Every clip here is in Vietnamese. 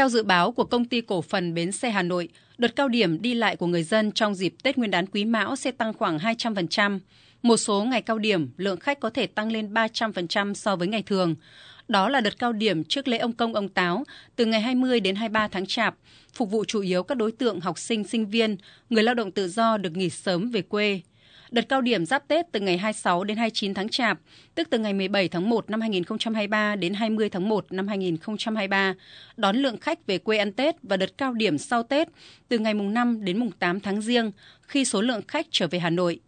Theo dự báo của công ty cổ phần Bến xe Hà Nội, đợt cao điểm đi lại của người dân trong dịp Tết Nguyên đán Quý Mão sẽ tăng khoảng 200%. Một số ngày cao điểm, lượng khách có thể tăng lên 300% so với ngày thường. Đó là đợt cao điểm trước lễ ông Công ông Táo, từ ngày 20 đến 23 tháng Chạp, phục vụ chủ yếu các đối tượng học sinh, sinh viên, người lao động tự do được nghỉ sớm về quê. Đợt cao điểm giáp Tết từ ngày 26 đến 29 tháng Chạp, tức từ ngày 17 tháng 1 năm 2023 đến 20 tháng 1 năm 2023, đón lượng khách về quê ăn Tết và đợt cao điểm sau Tết từ ngày mùng 5 đến mùng 8 tháng Giêng khi số lượng khách trở về Hà Nội.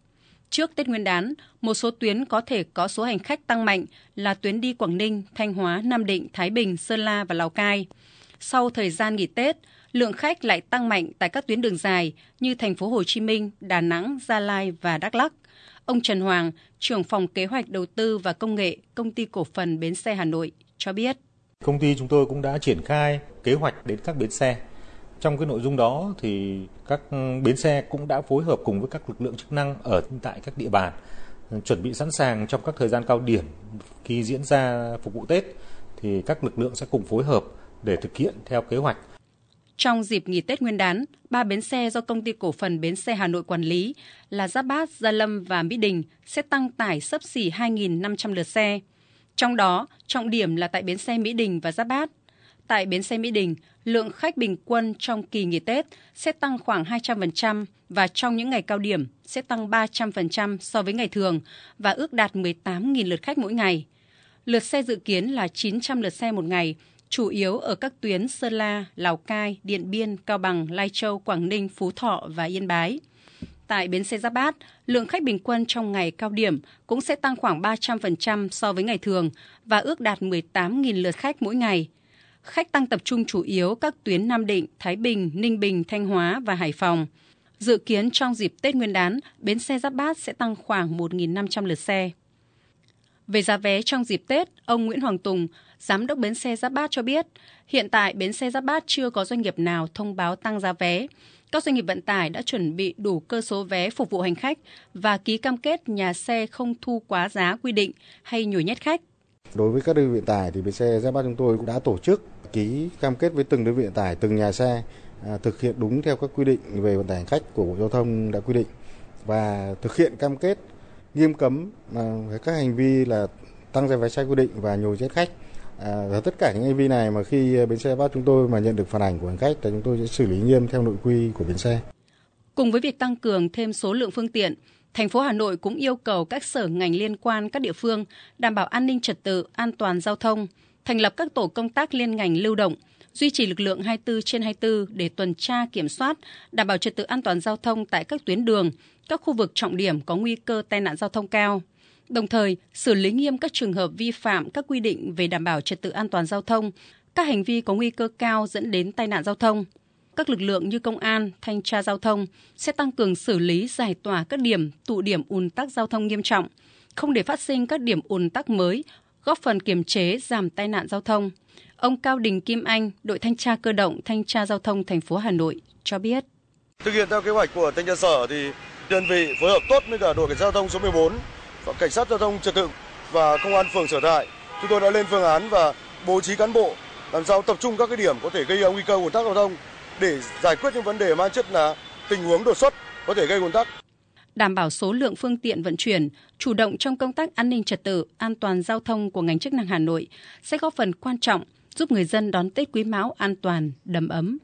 Trước Tết Nguyên đán, một số tuyến có thể có số hành khách tăng mạnh là tuyến đi Quảng Ninh, Thanh Hóa, Nam Định, Thái Bình, Sơn La và Lào Cai. Sau thời gian nghỉ Tết, lượng khách lại tăng mạnh tại các tuyến đường dài như thành phố Hồ Chí Minh, Đà Nẵng, Gia Lai và Đắk Lắk. Ông Trần Hoàng, trưởng phòng kế hoạch đầu tư và công nghệ công ty cổ phần bến xe Hà Nội cho biết. Công ty chúng tôi cũng đã triển khai kế hoạch đến các bến xe. Trong cái nội dung đó thì các bến xe cũng đã phối hợp cùng với các lực lượng chức năng ở tại các địa bàn ừ, chuẩn bị sẵn sàng trong các thời gian cao điểm khi diễn ra phục vụ Tết thì các lực lượng sẽ cùng phối hợp để thực hiện theo kế hoạch trong dịp nghỉ Tết Nguyên đán, ba bến xe do công ty cổ phần bến xe Hà Nội quản lý là Giáp Bát, Gia Lâm và Mỹ Đình sẽ tăng tải sấp xỉ 2.500 lượt xe. Trong đó, trọng điểm là tại bến xe Mỹ Đình và Giáp Bát. Tại bến xe Mỹ Đình, lượng khách bình quân trong kỳ nghỉ Tết sẽ tăng khoảng 200% và trong những ngày cao điểm sẽ tăng 300% so với ngày thường và ước đạt 18.000 lượt khách mỗi ngày. Lượt xe dự kiến là 900 lượt xe một ngày, chủ yếu ở các tuyến Sơn La, Lào Cai, Điện Biên, Cao Bằng, Lai Châu, Quảng Ninh, Phú Thọ và Yên Bái. Tại bến xe Giáp Bát, lượng khách bình quân trong ngày cao điểm cũng sẽ tăng khoảng 300% so với ngày thường và ước đạt 18.000 lượt khách mỗi ngày. Khách tăng tập trung chủ yếu các tuyến Nam Định, Thái Bình, Ninh Bình, Thanh Hóa và Hải Phòng. Dự kiến trong dịp Tết Nguyên đán, bến xe Giáp Bát sẽ tăng khoảng 1.500 lượt xe. Về giá vé trong dịp Tết, ông Nguyễn Hoàng Tùng, Giám đốc bến xe Giáp Bát cho biết, hiện tại bến xe Giáp Bát chưa có doanh nghiệp nào thông báo tăng giá vé. Các doanh nghiệp vận tải đã chuẩn bị đủ cơ số vé phục vụ hành khách và ký cam kết nhà xe không thu quá giá quy định hay nhồi nhét khách. Đối với các đơn vị vận tải thì bến xe Giáp Bát chúng tôi cũng đã tổ chức ký cam kết với từng đơn vị vận tải, từng nhà xe à, thực hiện đúng theo các quy định về vận tải hành khách của Bộ Giao thông đã quy định và thực hiện cam kết nghiêm cấm à, các hành vi là tăng giá vé sai quy định và nhồi chết khách À, tất cả những hành vi này mà khi bến xe bắt chúng tôi mà nhận được phản ảnh của hành khách thì chúng tôi sẽ xử lý nghiêm theo nội quy của bến xe. Cùng với việc tăng cường thêm số lượng phương tiện, thành phố Hà Nội cũng yêu cầu các sở ngành liên quan các địa phương đảm bảo an ninh trật tự, an toàn giao thông, thành lập các tổ công tác liên ngành lưu động, duy trì lực lượng 24 trên 24 để tuần tra kiểm soát, đảm bảo trật tự an toàn giao thông tại các tuyến đường, các khu vực trọng điểm có nguy cơ tai nạn giao thông cao đồng thời xử lý nghiêm các trường hợp vi phạm các quy định về đảm bảo trật tự an toàn giao thông, các hành vi có nguy cơ cao dẫn đến tai nạn giao thông. Các lực lượng như công an, thanh tra giao thông sẽ tăng cường xử lý giải tỏa các điểm tụ điểm ùn tắc giao thông nghiêm trọng, không để phát sinh các điểm ùn tắc mới, góp phần kiềm chế giảm tai nạn giao thông. Ông Cao Đình Kim Anh, đội thanh tra cơ động thanh tra giao thông thành phố Hà Nội cho biết. Thực hiện theo kế hoạch của thanh tra sở thì đơn vị phối hợp tốt với cả đội cảnh sát giao thông số 14 cảnh sát giao thông trật tự và công an phường sở tại chúng tôi đã lên phương án và bố trí cán bộ làm sao tập trung các cái điểm có thể gây nguy cơ ùn tắc giao thông để giải quyết những vấn đề mang chất là tình huống đột xuất có thể gây ùn tắc đảm bảo số lượng phương tiện vận chuyển, chủ động trong công tác an ninh trật tự, an toàn giao thông của ngành chức năng Hà Nội sẽ góp phần quan trọng giúp người dân đón Tết Quý Mão an toàn, đầm ấm.